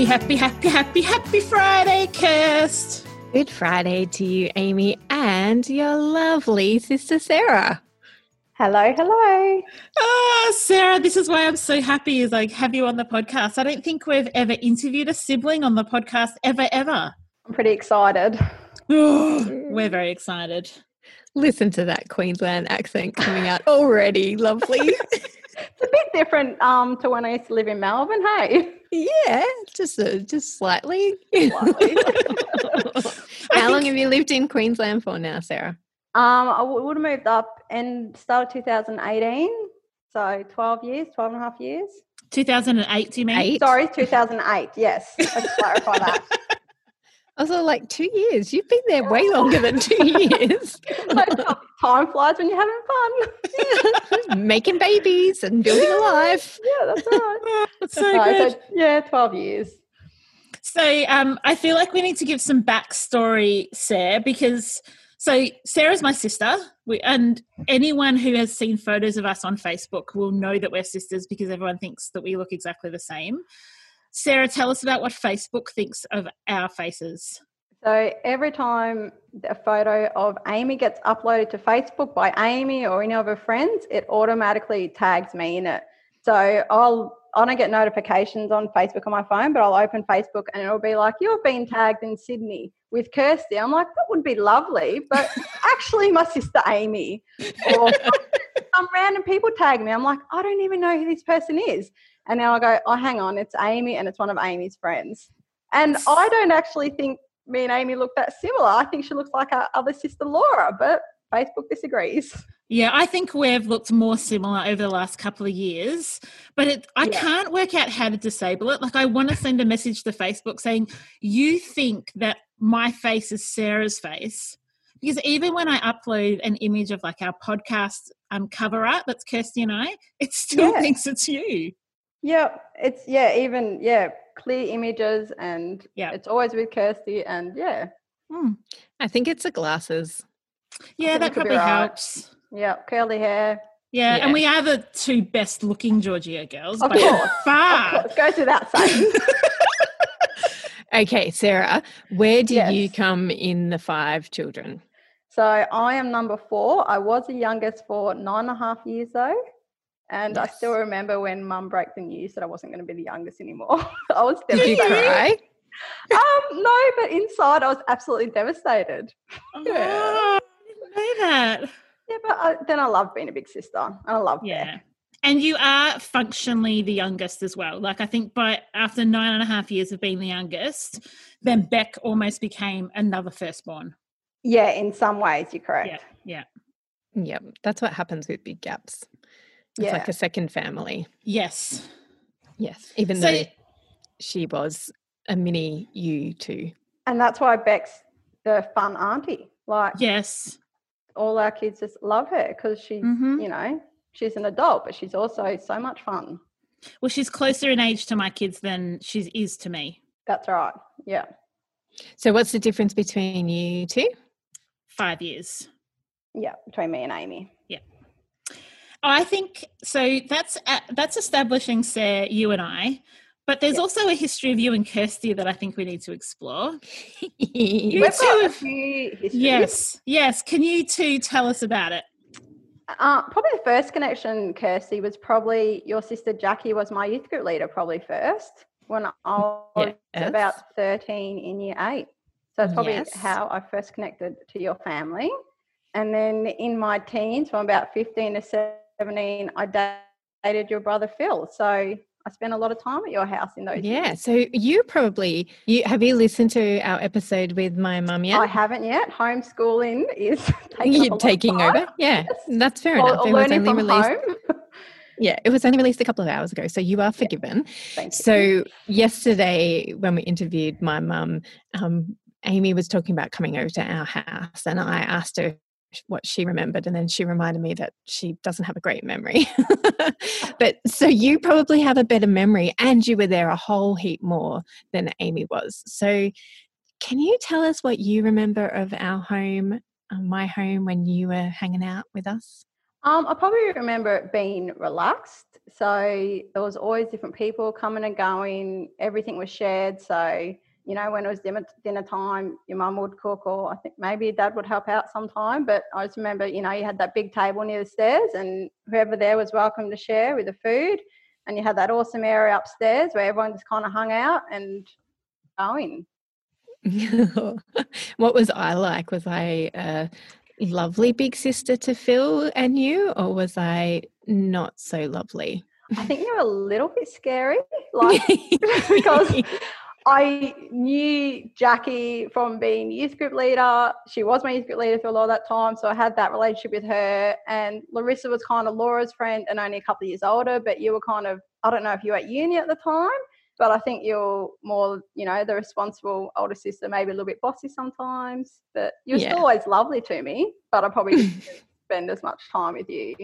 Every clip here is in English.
Happy, happy, happy, happy, happy Friday, Kirst. Good Friday to you, Amy, and your lovely sister Sarah. Hello, hello. Oh, Sarah, this is why I'm so happy is like have you on the podcast. I don't think we've ever interviewed a sibling on the podcast ever, ever. I'm pretty excited. Oh, we're very excited. Listen to that Queensland accent coming out already. Lovely. It's a bit different um, to when I used to live in Melbourne, hey? yeah, just uh, just slightly. Slightly. How long have you lived in Queensland for now, Sarah? Um, I w- would have moved up and started 2018. So 12 years, 12 and a half years. 2008, do you mean? Eight. Sorry, 2008. Yes, let's clarify that. I was like, two years. You've been there way longer than two years. Time flies when you're having fun. Making babies and building a life. Yeah, that's right. That's so good. so, yeah, 12 years. So um, I feel like we need to give some backstory, Sarah, because so Sarah's my sister, we, and anyone who has seen photos of us on Facebook will know that we're sisters because everyone thinks that we look exactly the same. Sarah, tell us about what Facebook thinks of our faces. So every time a photo of Amy gets uploaded to Facebook by Amy or any of her friends, it automatically tags me in it. So I'll I don't get notifications on Facebook on my phone, but I'll open Facebook and it'll be like, You've been tagged in Sydney with Kirsty. I'm like, that would be lovely, but actually my sister Amy. Or some random people tag me. I'm like, I don't even know who this person is. And now I go, Oh, hang on, it's Amy and it's one of Amy's friends. And I don't actually think me and Amy look that similar. I think she looks like our other sister Laura, but Facebook disagrees. Yeah, I think we've looked more similar over the last couple of years, but it, I Yeah. can't work out how to disable it. Like, I want to send a message to Facebook saying, You think that my face is Sarah's face? Because even when I upload an image of like our podcast um, cover art that's Kirsty and I, it still Yeah. thinks it's you. Yeah, it's yeah, even yeah, clear images and Yeah. it's always with Kirsty and yeah. Hmm. I think it's the glasses. Yeah, that could be probably right. helps. Yeah, curly hair. Yeah, Yeah. and we are the two best looking Georgio girls Of by course. far. Of course, goes without saying. Okay, Sarah, where do you come in the five children? so I am number four. I was the youngest for nine and a half years though. And I still remember when mum broke the news that I wasn't going to be the youngest anymore. I was Did you devastated. cry? Um, no, but inside I was absolutely devastated. Oh, Yeah. I didn't know that. Yeah, but I, then I love being a big sister, and I love Yeah. Beck. And you are functionally the youngest as well. Like I think by after nine and a half years of being the youngest, then Beck almost became another firstborn. Yeah, in some ways, you're correct. Yeah. Yep, that's what happens with big gaps. It's Yeah. like a second family. Yes. Yes, even So- though she was a mini you too. And that's why Beck's the fun auntie. Like Yes. all our kids just love her because she's, Mhm. you know, she's an adult, but she's also so much fun. Well, she's closer in age to my kids than she is to me. That's right. Yeah. So, what's the difference between you two? Five years. Yeah. Between me and Amy. I think so. That's uh, that's establishing, Sarah, you and I. But there's Yeah. also a history of you and Kirsty that I think we need to explore. You We've two have-. Yes, yes. Can you two tell us about it? Uh, probably the first connection, Kirsty, was probably your sister Jackie was my youth group leader, probably first when I was Yes. about 13 in year eight. So it's probably Yes. how I first connected to your family. And then in my teens, from about 15 to 17, I dated your brother Phil. So I spent a lot of time at your house in those Yeah, years. so you probably you have you listened to our episode with my mum yet? I haven't yet. Homeschooling is taking, You're taking over. Yeah, Yes. that's fair enough. It was only released. home. Yeah, it was only released a couple of hours ago, so you are forgiven. Thank you. So yesterday, when we interviewed my mum, um, Amy was talking about coming over to our house, and I asked her what she remembered, and then she reminded me that she doesn't have a great memory. but so you probably have a better memory, and you were there a whole heap more than Amy was. So, can you tell us what you remember of our home, uh, my home, when you were hanging out with us? Um, I probably remember it being relaxed. So there was always different people coming and going. Everything was shared. So you know, when it was dinner, dinner time, your mum would cook, or I think maybe dad would help out sometime. But I just remember, you know, you had that big table near the stairs, and whoever there was welcome to share with the food. And you had that awesome area upstairs where everyone just kind of hung out and going. what was I like? Was I a lovely big sister to Phil and you, or was I not so lovely? I think you were a little bit scary, like because I knew Jackie from being youth group leader. She was my youth group leader for a lot of that time, so I had that relationship with her. And Larissa was kind of Laura's friend and only a couple of years older, but you were kind of I don't know if you were at uni at the time, but I think you're more, you know, the responsible older sister, maybe a little bit bossy sometimes. But you're Yeah. still always lovely to me, but I probably spend as much time with you.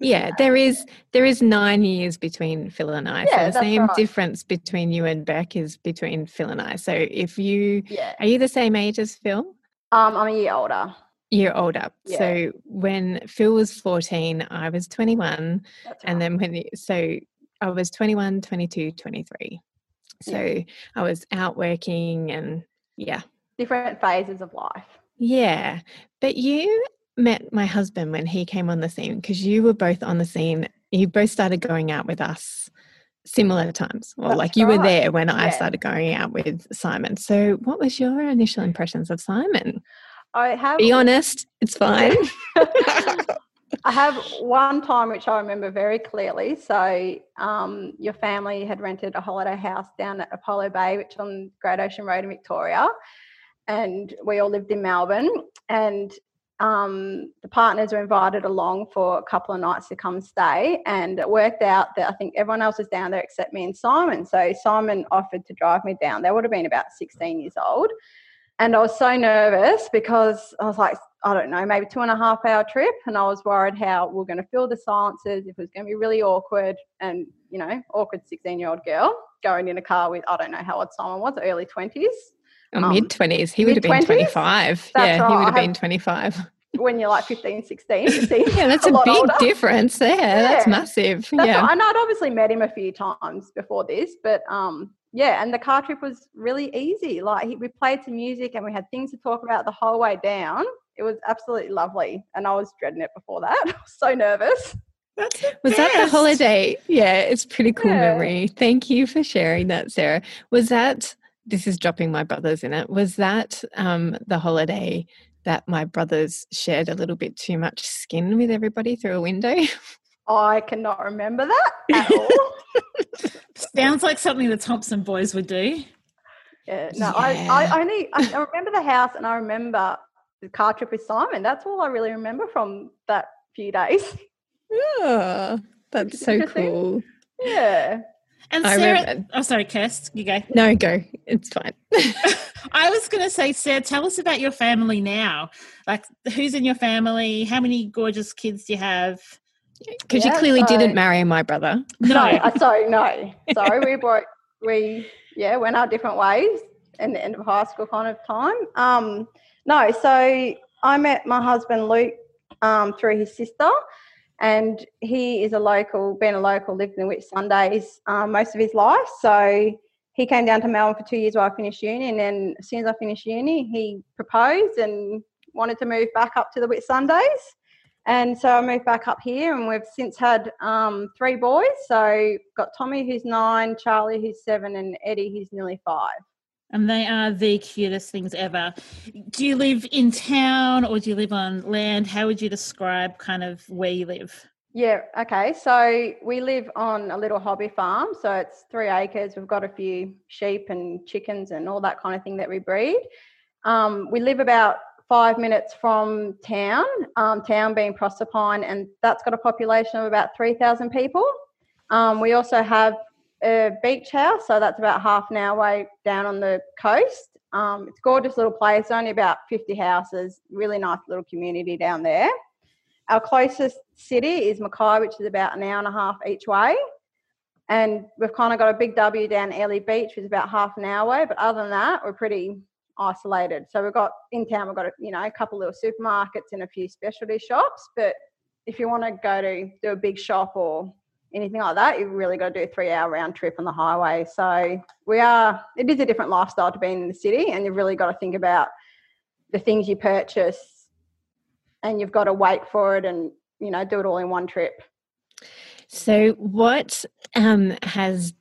yeah, there is there is nine years between Phil and I. Yeah, so the same right. difference between you and Beck is between Phil and I. So if you Yeah. are you the same age as Phil? Um, I'm a year older. You're older. Yeah. So when Phil was 14, I was 21. That's And right. then when, so I was 21, 22, 23. So I was out working and yeah. different phases of life. Yeah. But you met my husband when he came on the scene because you were both on the scene. You both started going out with us similar times. Or That's like you were there when I started going out with Simon. So what was your initial impressions of Simon? I have Be honest, it's fine. I have one time which I remember very clearly. So, um, your family had rented a holiday house down at Apollo Bay, which on Great Ocean Road in Victoria, and we all lived in Melbourne. And um, the partners were invited along for a couple of nights to come stay, and it worked out that I think everyone else was down there except me and Simon. So Simon offered to drive me down. They would have been about 16 years old. And I was so nervous because I was like, I don't know, maybe two and a half hour trip. And I was worried how we're going to fill the silences, if it was going to be really awkward. And, you know, awkward 16 year old girl going in a car with, I don't know how old Simon was, early 20s. Um, mid 20s. He would have been 25. That's yeah, he would have been 25. When you're like 15, 16, you see Yeah, that's a, lot big older. difference there. That's Yeah. massive. That's yeah. right. And I'd obviously met him a few times before this, but um, yeah, and the car trip was really easy. Like he, we played some music and we had things to talk about the whole way down. It was absolutely lovely, and I was dreading it before that. I was so nervous. That's Was that the holiday? Yeah, it's pretty cool Yeah. memory. Thank you for sharing that, Sarah. Was that this is dropping my brothers in it? Was that um, the holiday that my brothers shared a little bit too much skin with everybody through a window? I cannot remember that at all. Sounds like something the Thompson boys would do. Yeah, no, Yeah. I, I only I, I remember the house and I remember the car trip with Simon. That's all I really remember from that few days. oh, that's so cool. Yeah. And I Sarah, remember- oh, sorry, Kirst, you go. No, go. It's fine. I was going to say, Sarah, tell us about your family now. Like, who's in your family? How many gorgeous kids do you have? Because you clearly so- didn't marry my brother. No, uh, sorry, no. Sorry, we brought we yeah went our different ways in the end of high school kind of time. Um, no, so I met my husband Luke um, through his sister, and he is a local, been a local, lived in the Whitsundays um, most of his life. So he came down to Melbourne for two years while I finished uni, and then as soon as I finished uni, he proposed and wanted to move back up to the Whitsundays. And so I moved back up here, and we've since had um, three boys. So got Tommy, who's nine, Charlie, who's seven, and Eddie, who's nearly five. And they are the cutest things ever. Do you live in town or do you live on land? How would you describe kind of where you live? Yeah, okay. So we live on a little hobby farm. So it's three acres. We've got a few sheep and chickens and all that kind of thing that we breed. Um, we live about five minutes from town, um, town being Proserpine, and that's got a population of about 3,000 people. Um, we also have a beach house, so that's about half an hour way down on the coast. Um, it's gorgeous little place, only about 50 houses, really nice little community down there. Our closest city is Mackay, which is about an hour and a half each way. And we've kind of got a big W down Airlie Beach, which is about half an hour away. But other than that, we're pretty isolated. So we've got in town, we've got a, you know a couple little supermarkets and a few specialty shops. But if you want to go to do a big shop or anything like that, you've really got to do a three hour round trip on the highway. So we are, it is a different lifestyle to being in the city, and you've really got to think about the things you purchase and you've got to wait for it and, you know, do it all in one trip. So, what um, has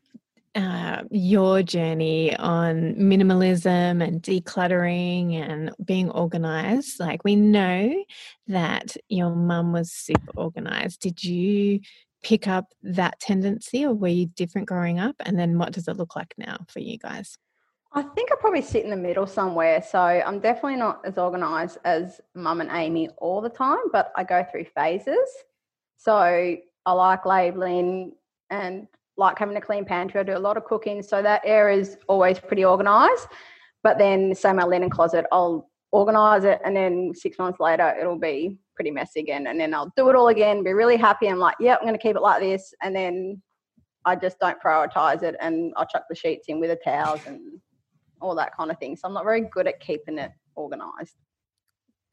uh, your journey on minimalism and decluttering and being organized? Like, we know that your mum was super organized. Did you pick up that tendency or were you different growing up? And then what does it look like now for you guys? I think I probably sit in the middle somewhere. So I'm definitely not as organized as mum and Amy all the time, but I go through phases. So I like labeling and like having a clean pantry. I do a lot of cooking. So that area is always pretty organized. But then, say, my linen closet, I'll organize it and then six months later, it'll be pretty messy again. And then I'll do it all again, be really happy. I'm like, yeah, I'm going to keep it like this. And then I just don't prioritize it and I'll chuck the sheets in with the towels and all that kind of thing. So I'm not very good at keeping it organized.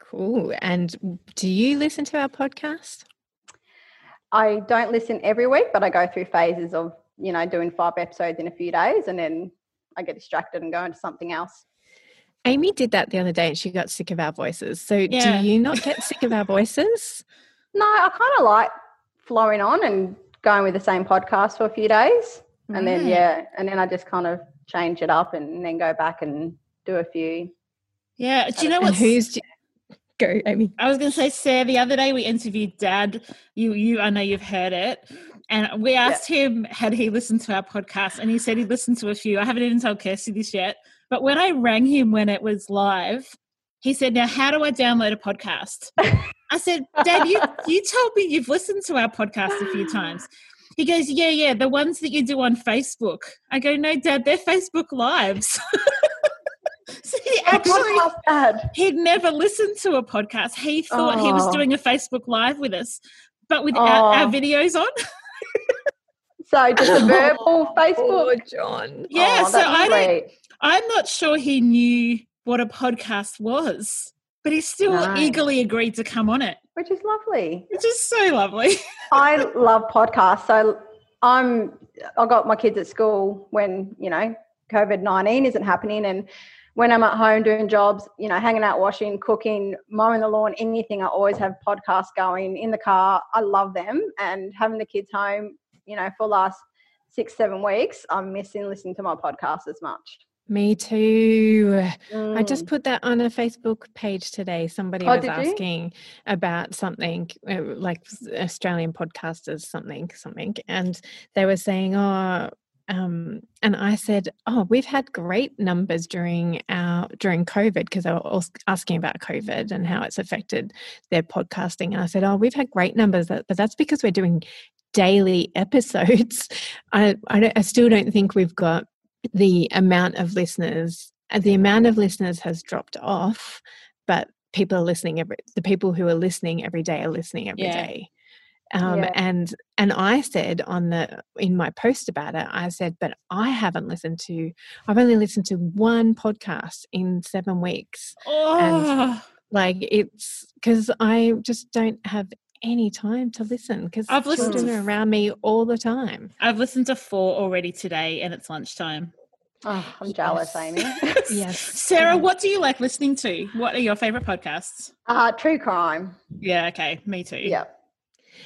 Cool. And do you listen to our podcast? I don't listen every week, but I go through phases of, you know, doing five episodes in a few days and then I get distracted and go into something else. Amy did that the other day and she got sick of our voices. So yeah. do you not get sick of our voices? No, I kind of like flowing on and going with the same podcast for a few days. And then, mm. yeah, and then I just kind of change it up and then go back and do a few. Yeah. Do you know what? Who's. Go, Amy. I was going to say, Sarah, the other day we interviewed Dad. You, you, I know you've heard it. And we asked yeah. him, had he listened to our podcast? And he said he'd listened to a few. I haven't even told Kirsty this yet. But when I rang him when it was live, he said, Now, how do I download a podcast? I said, Dad, you, you told me you've listened to our podcast a few times. He goes, Yeah, yeah, the ones that you do on Facebook. I go, No, Dad, they're Facebook Lives. so he actually he'd never listened to a podcast. He thought oh. he was doing a Facebook Live with us, but without oh. our videos on. so just a verbal Facebook. Oh, John. Yeah, oh, so I don't, I'm not sure he knew what a podcast was, but he still no. eagerly agreed to come on it. Which is lovely. Which is so lovely. I love podcasts. So I'm I got my kids at school when, you know, COVID nineteen isn't happening and when I'm at home doing jobs, you know, hanging out, washing, cooking, mowing the lawn, anything, I always have podcasts going in the car. I love them. And having the kids home, you know, for last six, seven weeks, I'm missing listening to my podcast as much. Me too. Mm. I just put that on a Facebook page today. Somebody oh, was asking you? about something uh, like Australian podcasters, something, something, and they were saying, "Oh, um, and I said, "Oh, we've had great numbers during our during COVID because they were asking about COVID and how it's affected their podcasting." And I said, "Oh, we've had great numbers, but that's because we're doing daily episodes. I I, I still don't think we've got the amount of listeners, uh, the amount of listeners has dropped off, but people are listening every. The people who are listening every day are listening every yeah. day. Um, yeah. and and I said on the in my post about it, I said, but I haven't listened to. I've only listened to one podcast in seven weeks, oh. and like it's because I just don't have any time to listen because I've listened to around me all the time. I've listened to four already today, and it's lunchtime. Oh, I'm jealous, yes. Amy. yes, Sarah. What do you like listening to? What are your favorite podcasts? Uh, true crime. Yeah. Okay. Me too. Yeah.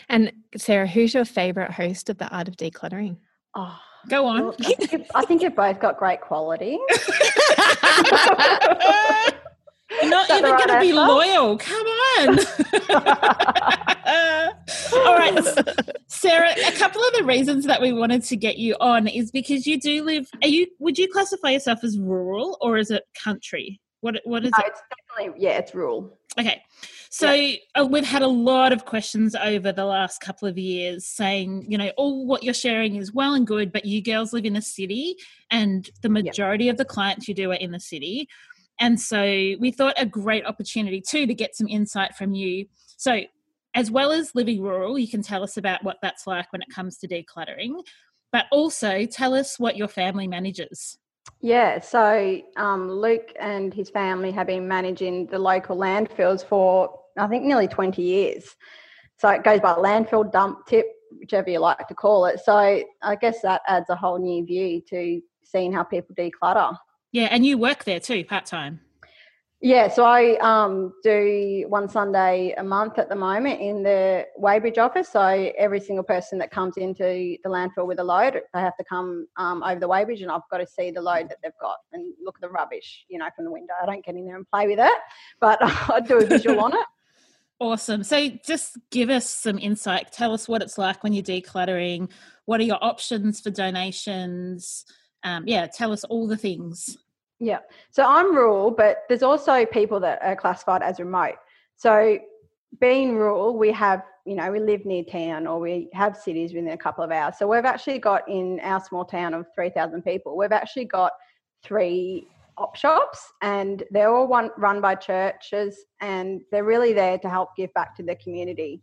And Sarah, who's your favorite host of the Art of Decluttering? Oh, go on. Well, I, think I think you've both got great quality. You're not even right going to be loyal. Come on. All right, Sarah. A couple of the reasons that we wanted to get you on is because you do live. Are you? Would you classify yourself as rural or is it country? What what is No, it? it's definitely yeah, it's rural. Okay. So uh, we've had a lot of questions over the last couple of years saying, you know, all what you're sharing is well and good, but you girls live in a city and the majority of the clients you do are in the city. And so we thought a great opportunity too to get some insight from you. So as well as living rural, you can tell us about what that's like when it comes to decluttering, but also tell us what your family manages. Yeah, so um, Luke and his family have been managing the local landfills for I think nearly 20 years. So it goes by landfill, dump, tip, whichever you like to call it. So I guess that adds a whole new view to seeing how people declutter. Yeah, and you work there too, part time. Yeah, so I um, do one Sunday a month at the moment in the weighbridge office. So every single person that comes into the landfill with a load, they have to come um, over the weighbridge, and I've got to see the load that they've got and look at the rubbish, you know, from the window. I don't get in there and play with it, but I do a visual on it. Awesome. So just give us some insight. Tell us what it's like when you're decluttering. What are your options for donations? Um, yeah, tell us all the things. Yeah. So I'm rural, but there's also people that are classified as remote. So being rural, we have, you know, we live near town or we have cities within a couple of hours. So we've actually got in our small town of 3,000 people, we've actually got three op shops and they're all one, run by churches and they're really there to help give back to the community.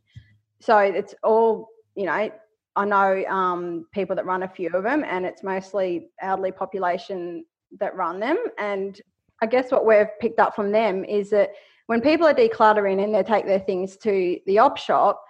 So it's all, you know, I know um, people that run a few of them and it's mostly elderly population that run them. And I guess what we've picked up from them is that when people are decluttering and they take their things to the op shop,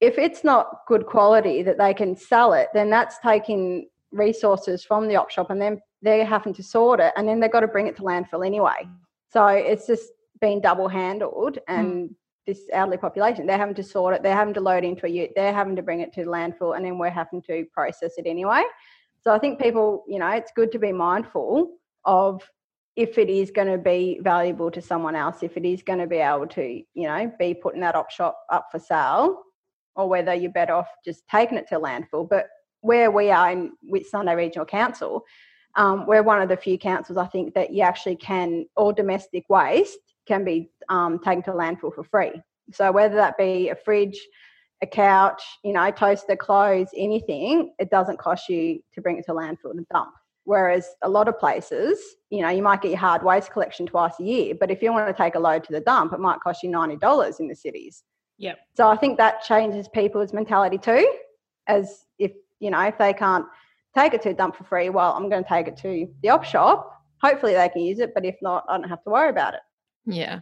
if it's not good quality that they can sell it, then that's taking resources from the op shop and then they're having to sort it and then they've got to bring it to landfill anyway. So it's just been double handled and mm. This elderly population, they're having to sort it, they're having to load into a ute, they're having to bring it to landfill and then we're having to process it anyway. So I think people, you know, it's good to be mindful of if it is going to be valuable to someone else, if it is going to be able to, you know, be putting that op shop up for sale, or whether you're better off just taking it to landfill. But where we are in Whitsunday Regional Council, um, we're one of the few councils I think that you actually can, all domestic waste can be um, taken to landfill for free. So whether that be a fridge, a couch, you know, toaster, clothes, anything, it doesn't cost you to bring it to landfill and dump. Whereas a lot of places, you know, you might get your hard waste collection twice a year, but if you want to take a load to the dump, it might cost you $90 in the cities. Yep. So I think that changes people's mentality too, as if, you know, if they can't take it to a dump for free, well, I'm going to take it to the op shop. Hopefully they can use it, but if not, I don't have to worry about it. Yeah.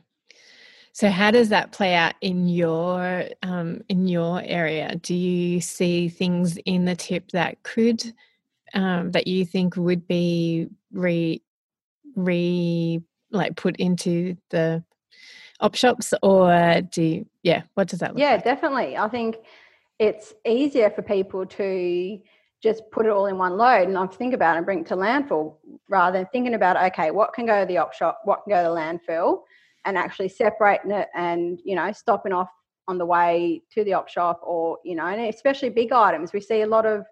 So how does that play out in your um, in your area? Do you see things in the tip that could um, that you think would be re re like put into the op shops or do you, yeah what does that look yeah like? definitely i think it's easier for people to just put it all in one load and I think about it and bring it to landfill rather than thinking about okay what can go to the op shop what can go to landfill and actually separating it and you know stopping off on the way to the op shop or you know and especially big items. We see a lot of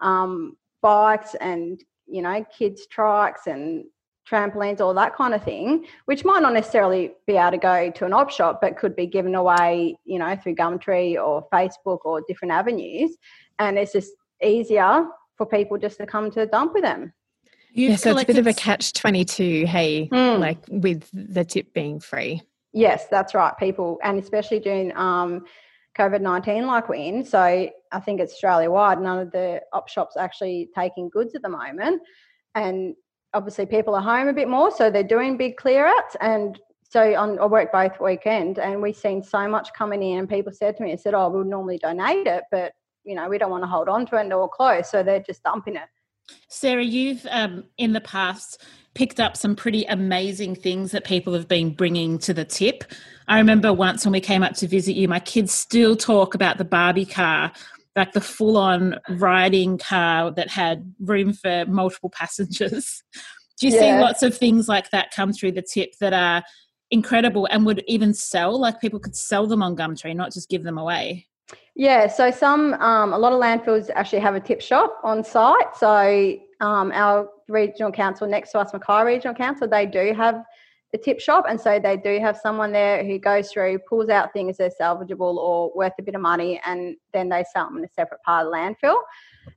um, bikes and you know kids trikes and trampolines all that kind of thing which might not necessarily be able to go to an op shop but could be given away you know through gumtree or facebook or different avenues. And it's just easier for people just to come to the dump with them You've yeah, so it's a bit of a catch 22, hey, mm. like with the tip being free. Yes, that's right. People, and especially during um, COVID 19, like we're in. So I think it's Australia wide, none of the op shops actually taking goods at the moment. And obviously, people are home a bit more, so they're doing big clear outs. And so on, I work both weekend, and we've seen so much coming in. And people said to me, I said, Oh, we'll normally donate it, but you know, we don't want to hold on to it or close. So they're just dumping it. Sarah, you've um, in the past picked up some pretty amazing things that people have been bringing to the tip. I remember once when we came up to visit you, my kids still talk about the Barbie car, like the full on riding car that had room for multiple passengers. Do you yeah. see lots of things like that come through the tip that are incredible and would even sell? Like people could sell them on Gumtree, not just give them away? Yeah, so some, um, a lot of landfills actually have a tip shop on site. So um, our regional council next to us, Mackay Regional Council, they do have the tip shop, and so they do have someone there who goes through, pulls out things that are salvageable or worth a bit of money, and then they sell them in a separate part of the landfill.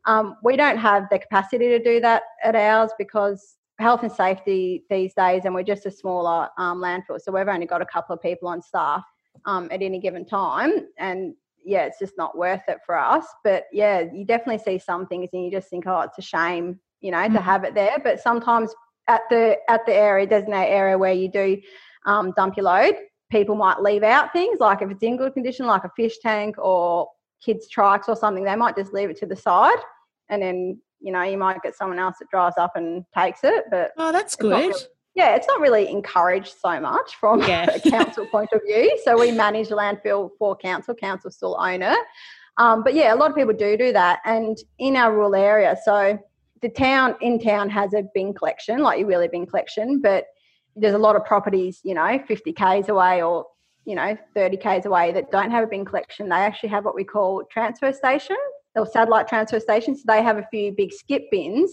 Um, we don't have the capacity to do that at ours because health and safety these days, and we're just a smaller um, landfill, so we've only got a couple of people on staff um, at any given time, and yeah, it's just not worth it for us. But yeah, you definitely see some things, and you just think, oh, it's a shame, you know, mm-hmm. to have it there. But sometimes at the at the area designated area where you do um, dump your load, people might leave out things like if it's in good condition, like a fish tank or kids' trikes or something, they might just leave it to the side, and then you know, you might get someone else that drives up and takes it. But oh, that's good. Yeah, it's not really encouraged so much from yeah. a council point of view. So we manage the landfill for council. Council still own it. Um, but yeah, a lot of people do do that. And in our rural area, so the town in town has a bin collection, like your wheelie bin collection, but there's a lot of properties, you know, 50 k's away or you know 30 k's away that don't have a bin collection. They actually have what we call transfer station or satellite transfer stations. So they have a few big skip bins,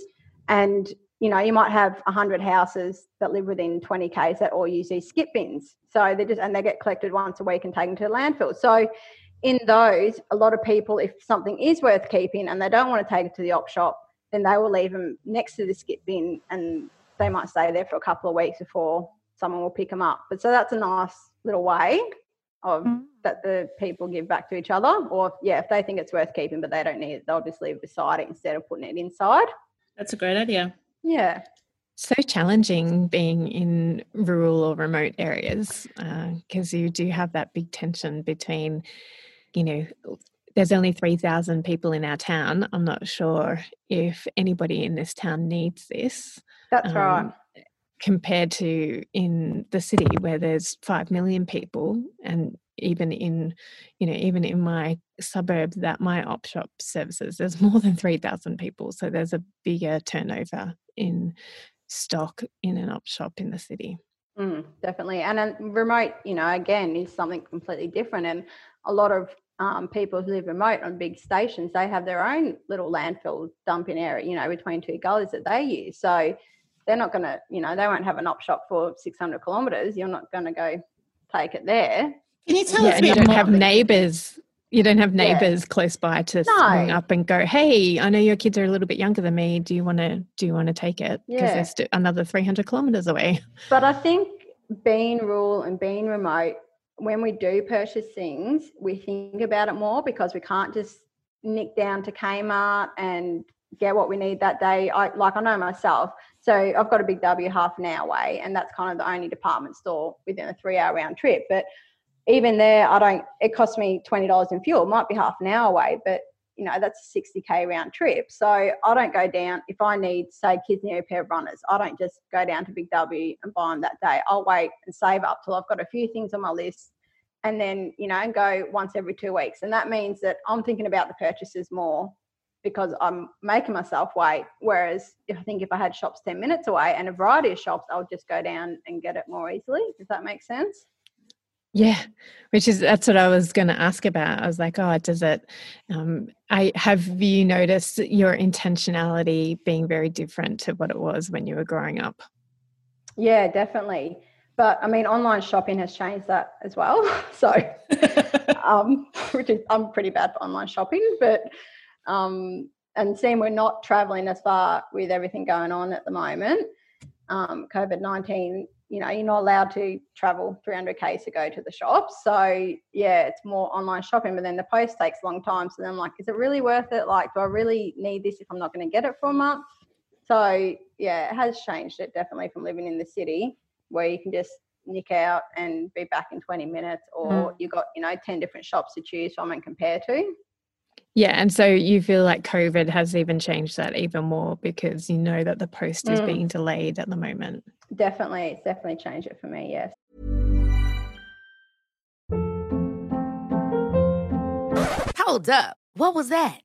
and you know you might have hundred houses that live within 20 k's that all use these skip bins. So they just and they get collected once a week and taken to the landfill. So in those, a lot of people, if something is worth keeping and they don't want to take it to the op shop, then they will leave them next to the skip bin and they might stay there for a couple of weeks before someone will pick them up. But so that's a nice little way of mm. that the people give back to each other. Or yeah, if they think it's worth keeping but they don't need it, they'll just leave it beside it instead of putting it inside. That's a great idea. Yeah. So challenging being in rural or remote areas because uh, you do have that big tension between, you know, there's only 3,000 people in our town. I'm not sure if anybody in this town needs this. That's um, right compared to in the city where there's 5 million people and even in you know even in my suburb that my op shop services there's more than 3000 people so there's a bigger turnover in stock in an op shop in the city mm, definitely and a remote you know again is something completely different and a lot of um, people who live remote on big stations they have their own little landfill dumping area you know between two gullies that they use so they're not going to, you know, they won't have an op shop for 600 kilometres. You're not going to go take it there. Can you tell yeah, us? And you don't have neighbours. You don't have neighbours yeah. close by to no. ring up and go, "Hey, I know your kids are a little bit younger than me. Do you want to? Do you want to take it? Because yeah. they're st- another 300 kilometres away." But I think being rural and being remote, when we do purchase things, we think about it more because we can't just nick down to Kmart and get what we need that day. I like I know myself. So I've got a big W half an hour away, and that's kind of the only department store within a three hour round trip. But even there, I don't. It costs me twenty dollars in fuel. It might be half an hour away, but you know that's a sixty k round trip. So I don't go down if I need, say, kids need a pair of runners. I don't just go down to Big W and buy them that day. I'll wait and save up till I've got a few things on my list and then you know go once every two weeks and that means that i'm thinking about the purchases more because I'm making myself wait. Whereas if I think if I had shops 10 minutes away and a variety of shops, I'll just go down and get it more easily. Does that make sense? Yeah, which is that's what I was going to ask about. I was like, oh, does it? Um, I have you noticed your intentionality being very different to what it was when you were growing up? Yeah, definitely. But I mean, online shopping has changed that as well. So, um, which is I'm pretty bad for online shopping, but um, and seeing we're not traveling as far with everything going on at the moment, um, COVID 19, you know, you're not allowed to travel 300k to go to the shops. So, yeah, it's more online shopping, but then the post takes a long time. So then I'm like, is it really worth it? Like, do I really need this if I'm not going to get it for a month? So, yeah, it has changed it definitely from living in the city where you can just nick out and be back in 20 minutes, or mm. you've got, you know, 10 different shops to choose from and compare to. Yeah, and so you feel like COVID has even changed that even more because you know that the post is mm. being delayed at the moment. Definitely, it's definitely changed it for me, yes. Hold up. What was that?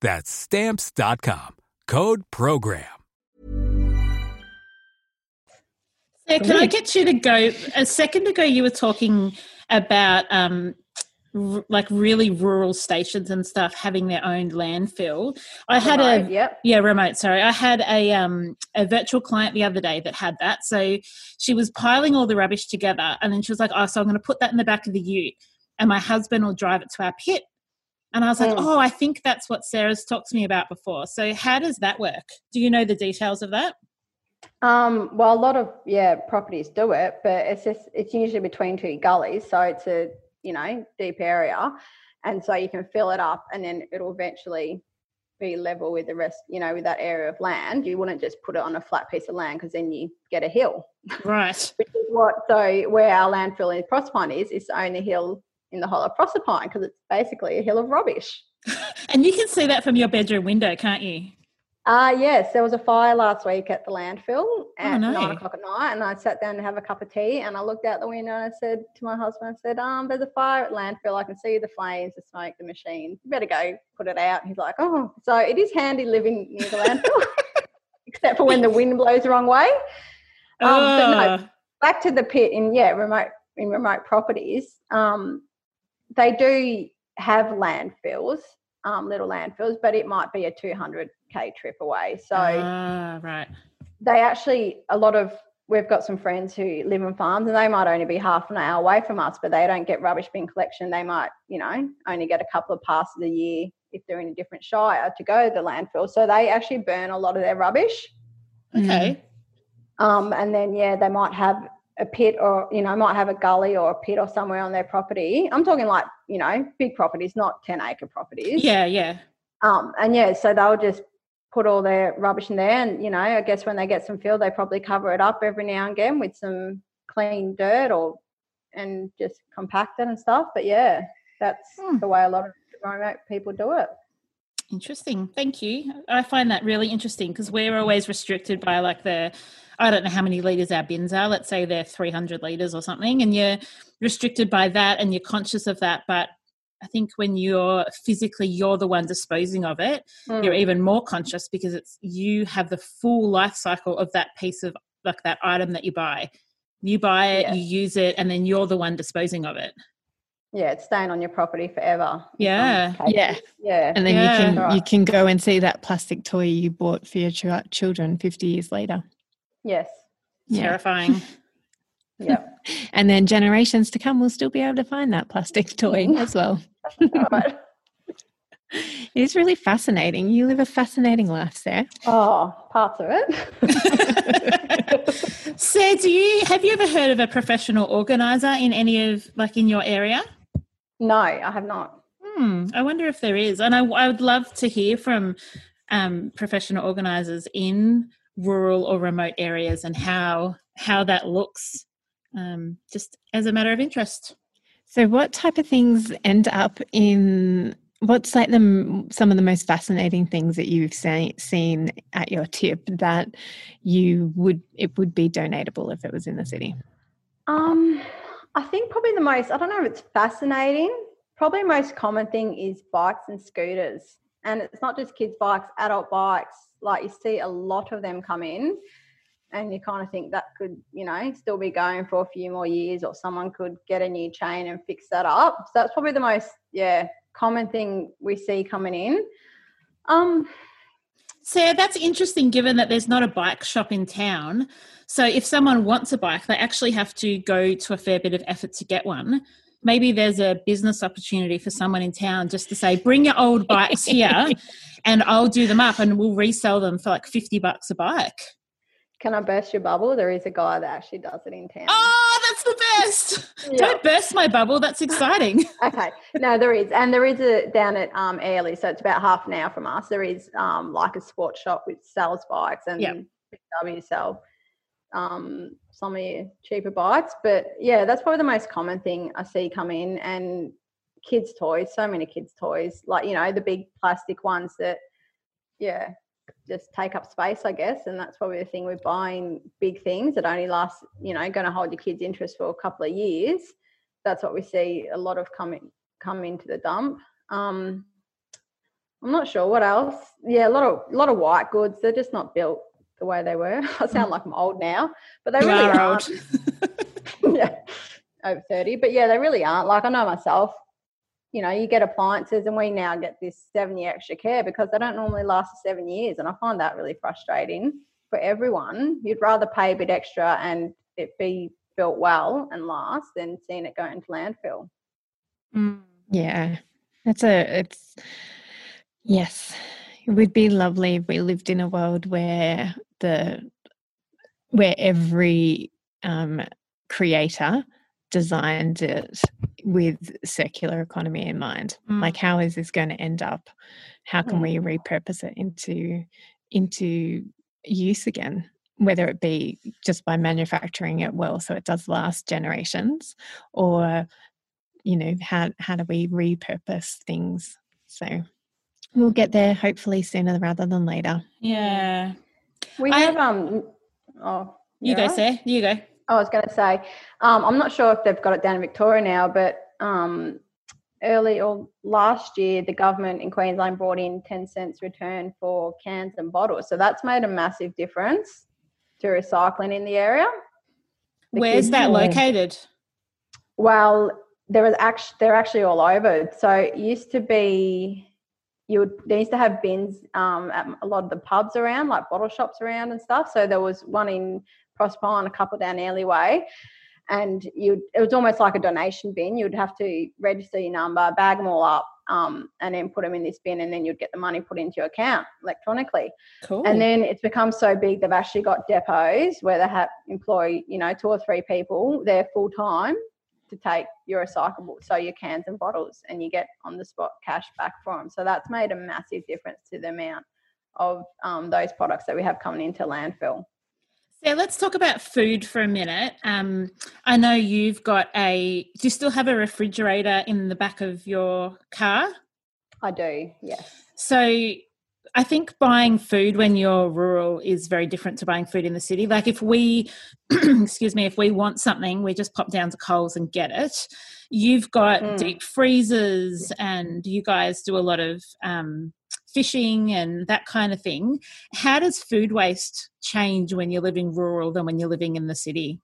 That's stamps.com. Code program. Yeah, can I get you to go? A second ago, you were talking about um, r- like really rural stations and stuff having their own landfill. I had Remote, a yep. yeah remote. Sorry, I had a um a virtual client the other day that had that. So she was piling all the rubbish together, and then she was like, "Oh, so I'm going to put that in the back of the Ute, and my husband will drive it to our pit." And I was like, Mm. "Oh, I think that's what Sarah's talked to me about before." So how does that work? Do you know the details of that? Um, well, a lot of yeah properties do it, but it's just it's usually between two gullies, so it's a you know deep area, and so you can fill it up, and then it'll eventually be level with the rest, you know, with that area of land. You wouldn't just put it on a flat piece of land because then you get a hill. Right. Which is what so where our landfill in Proserpine is is the only hill in the whole of Proserpine because it's basically a hill of rubbish. And you can see that from your bedroom window, can't you? Uh, yes, there was a fire last week at the landfill at no. nine o'clock at night, and I sat down to have a cup of tea, and I looked out the window and I said to my husband, I said, um, there's a fire at landfill. I can see the flames, the smoke, the machine. You better go put it out. He's like, oh, so it is handy living near the landfill, except for when the wind blows the wrong way. Um, but no, Oh, back to the pit in yeah remote in remote properties um, they do have landfills um, little landfills but it might be a 200k trip away. So ah, right. they actually a lot of we've got some friends who live on farms and they might only be half an hour away from us but they don't get rubbish bin collection. They might you know only get a couple of passes a year if they're in a different shire to go to the landfill. So they actually burn a lot of their rubbish. Okay. um, and then yeah, they might have a pit or you know might have a gully or a pit or somewhere on their property. I'm talking like you know big properties, not ten acre properties. Yeah, yeah. Um, and yeah, so they'll just put all their rubbish in there, and you know I guess when they get some fill, they probably cover it up every now and again with some clean dirt or and just compact it and stuff. But yeah, that's Hmm. the way a lot of remote people do it. Interesting. Thank you. I find that really interesting because we're always restricted by like the, I don't know how many litres our bins are. Let's say they're 300 litres or something, and you're restricted by that and you're conscious of that. But I think when you're physically, you're the one disposing of it, you're Mm. even more conscious because it's you have the full life cycle of that piece of like that item that you buy. You buy it, Yeah. you use it, and then you're the one disposing of it. Yeah, it's staying on your property forever. Um, yeah. Yeah. yeah. And then Yeah. you can you can go and see that plastic toy you bought for your ch- children 50 years later. Yes. Yeah. Terrifying. Yeah. And then generations to come will still be able to find that plastic toy as well. It's really fascinating. You live a fascinating life, Sarah. Oh, parts of it. Sarah, do you have you ever heard of a professional organizer in any of like in your area? No, I have not. Hmm, I wonder if there is, and I, I would love to hear from um, professional organisers in rural or remote areas and how how that looks, um, just as a matter of interest. So, what type of things end up in? What's like the some of the most fascinating things that you've say, seen at your tip that you would it would be donatable if it was in the city? Um, I think probably the most, I don't know if it's fascinating, probably most common thing is bikes and scooters. And it's not just kids' bikes, adult bikes. Like you see a lot of them come in and you kind of think that could, you know, still be going for a few more years or someone could get a new chain and fix that up. So that's probably the most, yeah, common thing we see coming in. Um, Sarah, that's interesting given that there's not a bike shop in town. So if someone wants a bike, they actually have to go to a fair bit of effort to get one. Maybe there's a business opportunity for someone in town just to say, bring your old bikes here and I'll do them up and we'll resell them for like 50 bucks a bike. Can I burst your bubble? There is a guy that actually does it in town. Oh, that's the best. Yeah. Don't burst my bubble. That's exciting. okay. No, there is. And there is a down at um Airlie, so it's about half an hour from us. There is um like a sports shop which sells bikes and yep. Big W sell um some of your cheaper bikes. But yeah, that's probably the most common thing I see come in and kids' toys, so many kids' toys. Like, you know, the big plastic ones that yeah, just take up space, I guess. And that's probably the thing with buying big things that only last, you know, going to hold your kids' interest for a couple of years. That's what we see a lot of coming come into the dump. Um, I'm not sure what else. Yeah, a lot of a lot of white goods. They're just not built the way they were. I sound like I'm old now, but they really are aren't. yeah, over thirty. But yeah, they really aren't. Like I know myself you know, you get appliances and we now get this seven year extra care because they don't normally last seven years. And I find that really frustrating for everyone. You'd rather pay a bit extra and it be built well and last than seeing it go into landfill. Mm, yeah. It's a, it's, yes. It would be lovely if we lived in a world where the, where every um, creator designed it with circular economy in mind. Mm. like how is this going to end up? How can we repurpose it into into use again? Whether it be just by manufacturing it well so it does last generations or you know how how do we repurpose things? So we'll get there hopefully sooner rather than later. Yeah. We have um oh you go say you go I was going to say, um, I'm not sure if they've got it down in Victoria now, but um, early or last year, the government in Queensland brought in 10 cents return for cans and bottles. So that's made a massive difference to recycling in the area. Where's that located? Well, there is actually they're actually all over. So it used to be you would they used to have bins um, at a lot of the pubs around, like bottle shops around and stuff. So there was one in Proserpine, a couple down Airlie Way And you it was almost like a donation bin. You'd have to register your number, bag them all up, um, and then put them in this bin, and then you'd get the money put into your account electronically. Cool. And then it's become so big they've actually got depots where they have employ you know two or three people there full time to take your recyclable, so your cans and bottles, and you get on the spot cash back for them. So that's made a massive difference to the amount of um, those products that we have coming into landfill. So let's talk about food for a minute. Um, I know you've got a. Do you still have a refrigerator in the back of your car? I do. Yes. So I think buying food when you're rural is very different to buying food in the city. Like if we, excuse me, if we want something, we just pop down to Coles and get it. You've got mm. deep freezers, and you guys do a lot of um, fishing and that kind of thing. How does food waste change when you're living rural than when you're living in the city?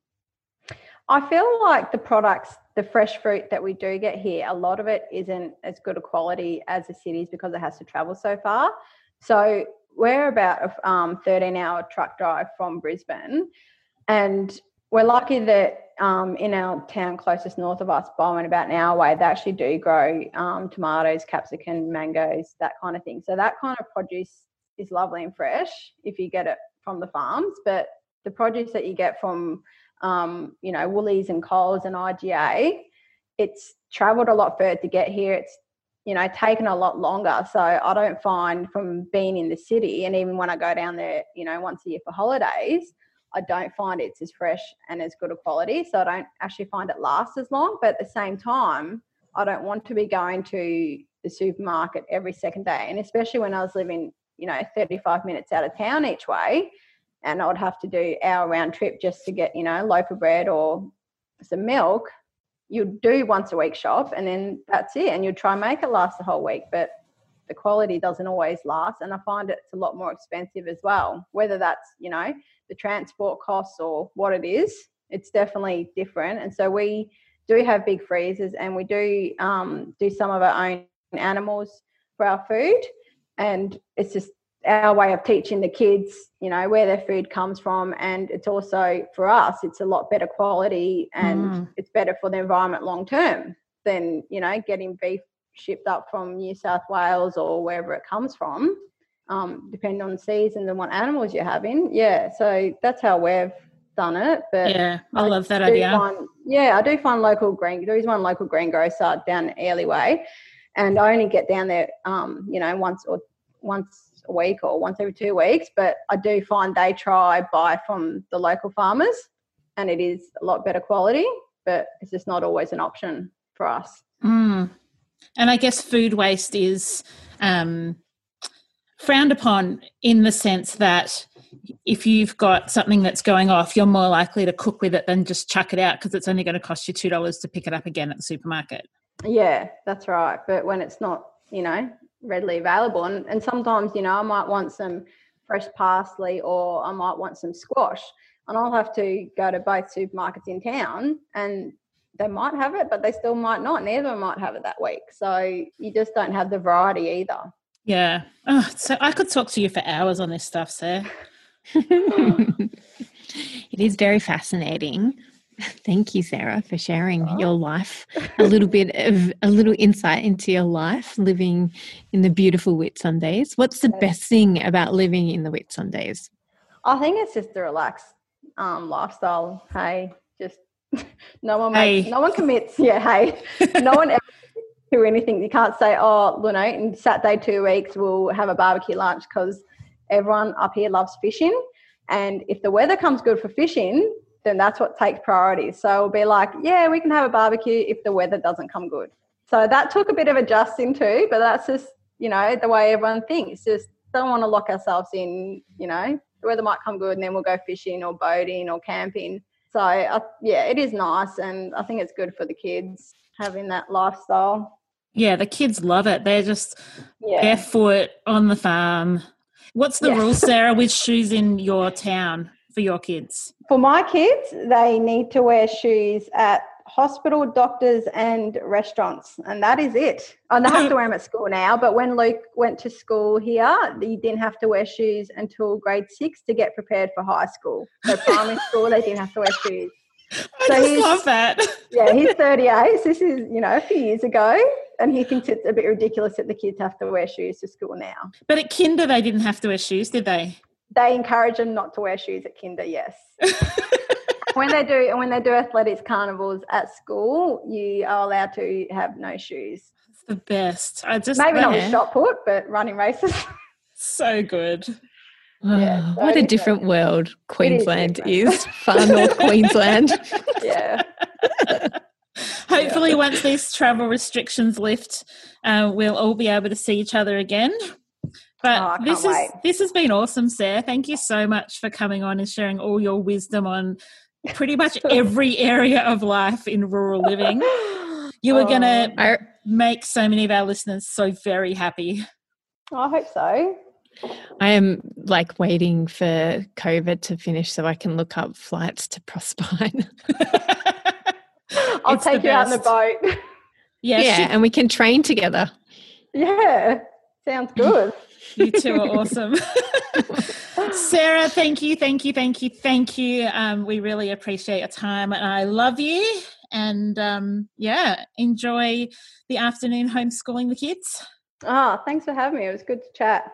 I feel like the products, the fresh fruit that we do get here, a lot of it isn't as good a quality as the cities because it has to travel so far. So we're about a um, 13 hour truck drive from Brisbane. And we're lucky that um, in our town closest north of us, Bowen, about an hour away, they actually do grow um, tomatoes, capsicum, mangoes, that kind of thing. So that kind of produce is lovely and fresh if you get it from the farms. But the produce that you get from, um, you know, Woolies and Coles and IGA, it's travelled a lot further to get here. It's you know taken a lot longer. So I don't find from being in the city, and even when I go down there, you know, once a year for holidays I don't find it's as fresh and as good a quality. So I don't actually find it lasts as long. But at the same time, I don't want to be going to the supermarket every second day. And especially when I was living, you know, 35 minutes out of town each way, and I would have to do hour round trip just to get, you know, loaf of bread or some milk. You'd do once a week shop and then that's it and you'd try and make it last the whole week but the quality doesn't always last and i find it's a lot more expensive as well. Whether that's you know the transport costs or what it is it's definitely different and so we do have big freezers and we do um, do some of our own animals for our food and it's just our way of teaching the kids you know where their food comes from. And it's also for us it's a lot better quality and mm. it's better for the environment long term than you know getting beef shipped up from new south wales or wherever it comes from um, depending on the season and what animals you're having. Yeah so that's how we've done it. But yeah i, I love that idea. find, yeah i do find local green there is one local green grocer down Airlie Way and i only get down there um, you know once or once a week or once every two weeks. But I do find they try buy from the local farmers and it is a lot better quality, but it's just not always an option for us. Mm. And I guess food waste is um, frowned upon in the sense that if you've got something that's going off, you're more likely to cook with it than just chuck it out because it's only going to cost you $2 to pick it up again at the supermarket. Yeah, that's right. But when it's not, you know, readily available. And, and sometimes, you know, I might want some fresh parsley or I might want some squash. And I'll have to go to both supermarkets in town and they might have it, but they still might not. Neither of them might have it that week. So you just don't have the variety either. Yeah. Oh, so I could talk to you for hours on this stuff, sir. Oh. it is very fascinating. Thank you, Sarah, for sharing oh. your life. A little bit of a little insight into your life living in the beautiful Whitsundays. What's the best thing about living in the Whitsundays? I think it's just the relaxed um, lifestyle. Hey, just no one makes, hey. no one commits. Yeah, hey, no one ever do anything. You can't say, oh, you know, in Saturday two weeks we'll have a barbecue lunch because everyone up here loves fishing. And if the weather comes good for fishing, then that's what takes priority. So it'll be like, yeah, we can have a barbecue if the weather doesn't come good. So that took a bit of adjusting too, but that's just, you know, the way everyone thinks. Just don't want to lock ourselves in, you know, the weather might come good and then we'll go fishing or boating or camping. So uh, yeah, it is nice and I think it's good for the kids having that lifestyle. Yeah, the kids love it. They're just yeah. barefoot on the farm. What's the yeah. rule, Sarah, with shoes in your town? For your kids? For my kids, they need to wear shoes at hospital, doctors, and restaurants, and that is it. And they have to wear them at school now. But when Luke went to school here, he didn't have to wear shoes until grade six to get prepared for high school. So primary school, they didn't have to wear shoes. I so just love that. yeah, he's 38. So this is, you know, a few years ago. And he thinks it's a bit ridiculous that the kids have to wear shoes to school now. But at kinder, they didn't have to wear shoes, did they? They encourage them not to wear shoes at kinder. Yes. when they do, and when they do athletics carnivals at school, you are allowed to have no shoes. It's the best. I just maybe not with shot put, but running races. so good. yeah, so what a different world Queensland is, is far north Queensland. yeah. Hopefully, yeah. once these travel restrictions lift, uh, we'll all be able to see each other again. But oh, this is this has been awesome, Sarah. Thank you so much for coming on and sharing all your wisdom on pretty much every area of life in rural living. You were oh, going to make so many of our listeners so very happy. Oh, I hope so. I am like waiting for COVID to finish so I can look up flights to Proserpine. I'll it's take you out in the boat. Yeah, yeah, she- and we can train together. Yeah, sounds good. You two are awesome. Sarah, thank you, thank you, thank you, thank you. Um, we really appreciate your time and I love you. And um, yeah, enjoy the afternoon homeschooling the kids. Oh, thanks for having me. It was good to chat.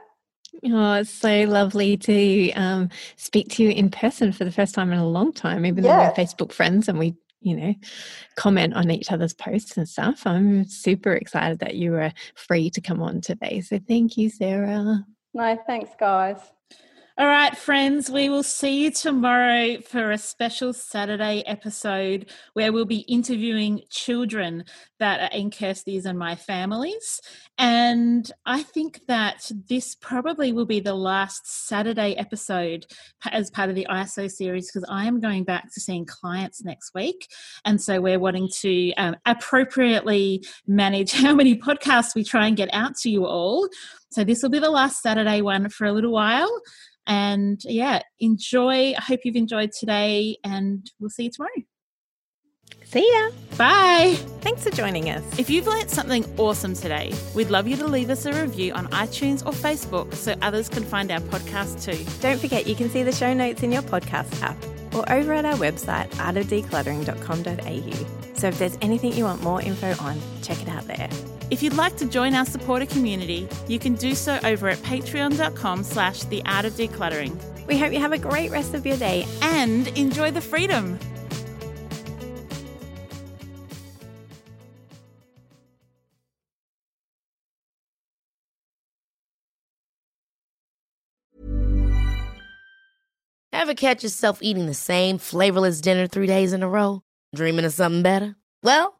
Oh, it's so lovely to um, speak to you in person for the first time in a long time, even though we're Facebook friends and we you know, comment on each other's posts and stuff. I'm super excited that you were free to come on today. So thank you, Sarah. No, thanks, guys. All right, friends, we will see you tomorrow for a special Saturday episode where we'll be interviewing children that are in Kirsty's and my families. And I think that this probably will be the last Saturday episode as part of the ISO series because I am going back to seeing clients next week. And so we're wanting to um, appropriately manage how many podcasts we try and get out to you all. So this will be the last Saturday one for a little while. And yeah, enjoy. I hope you've enjoyed today, and we'll see you tomorrow. See ya. Bye. Thanks for joining us. If you've learnt something awesome today, we'd love you to leave us a review on iTunes or Facebook so others can find our podcast too. Don't forget you can see the show notes in your podcast app or over at our website artofdecluttering.com.au. So if there's anything you want more info on, check it out there. If you'd like to join our supporter community, you can do so over at patreon.com slash the art of decluttering. We hope you have a great rest of your day and enjoy the freedom. Ever catch yourself eating the same flavorless dinner three days in a row? Dreaming of something better? Well,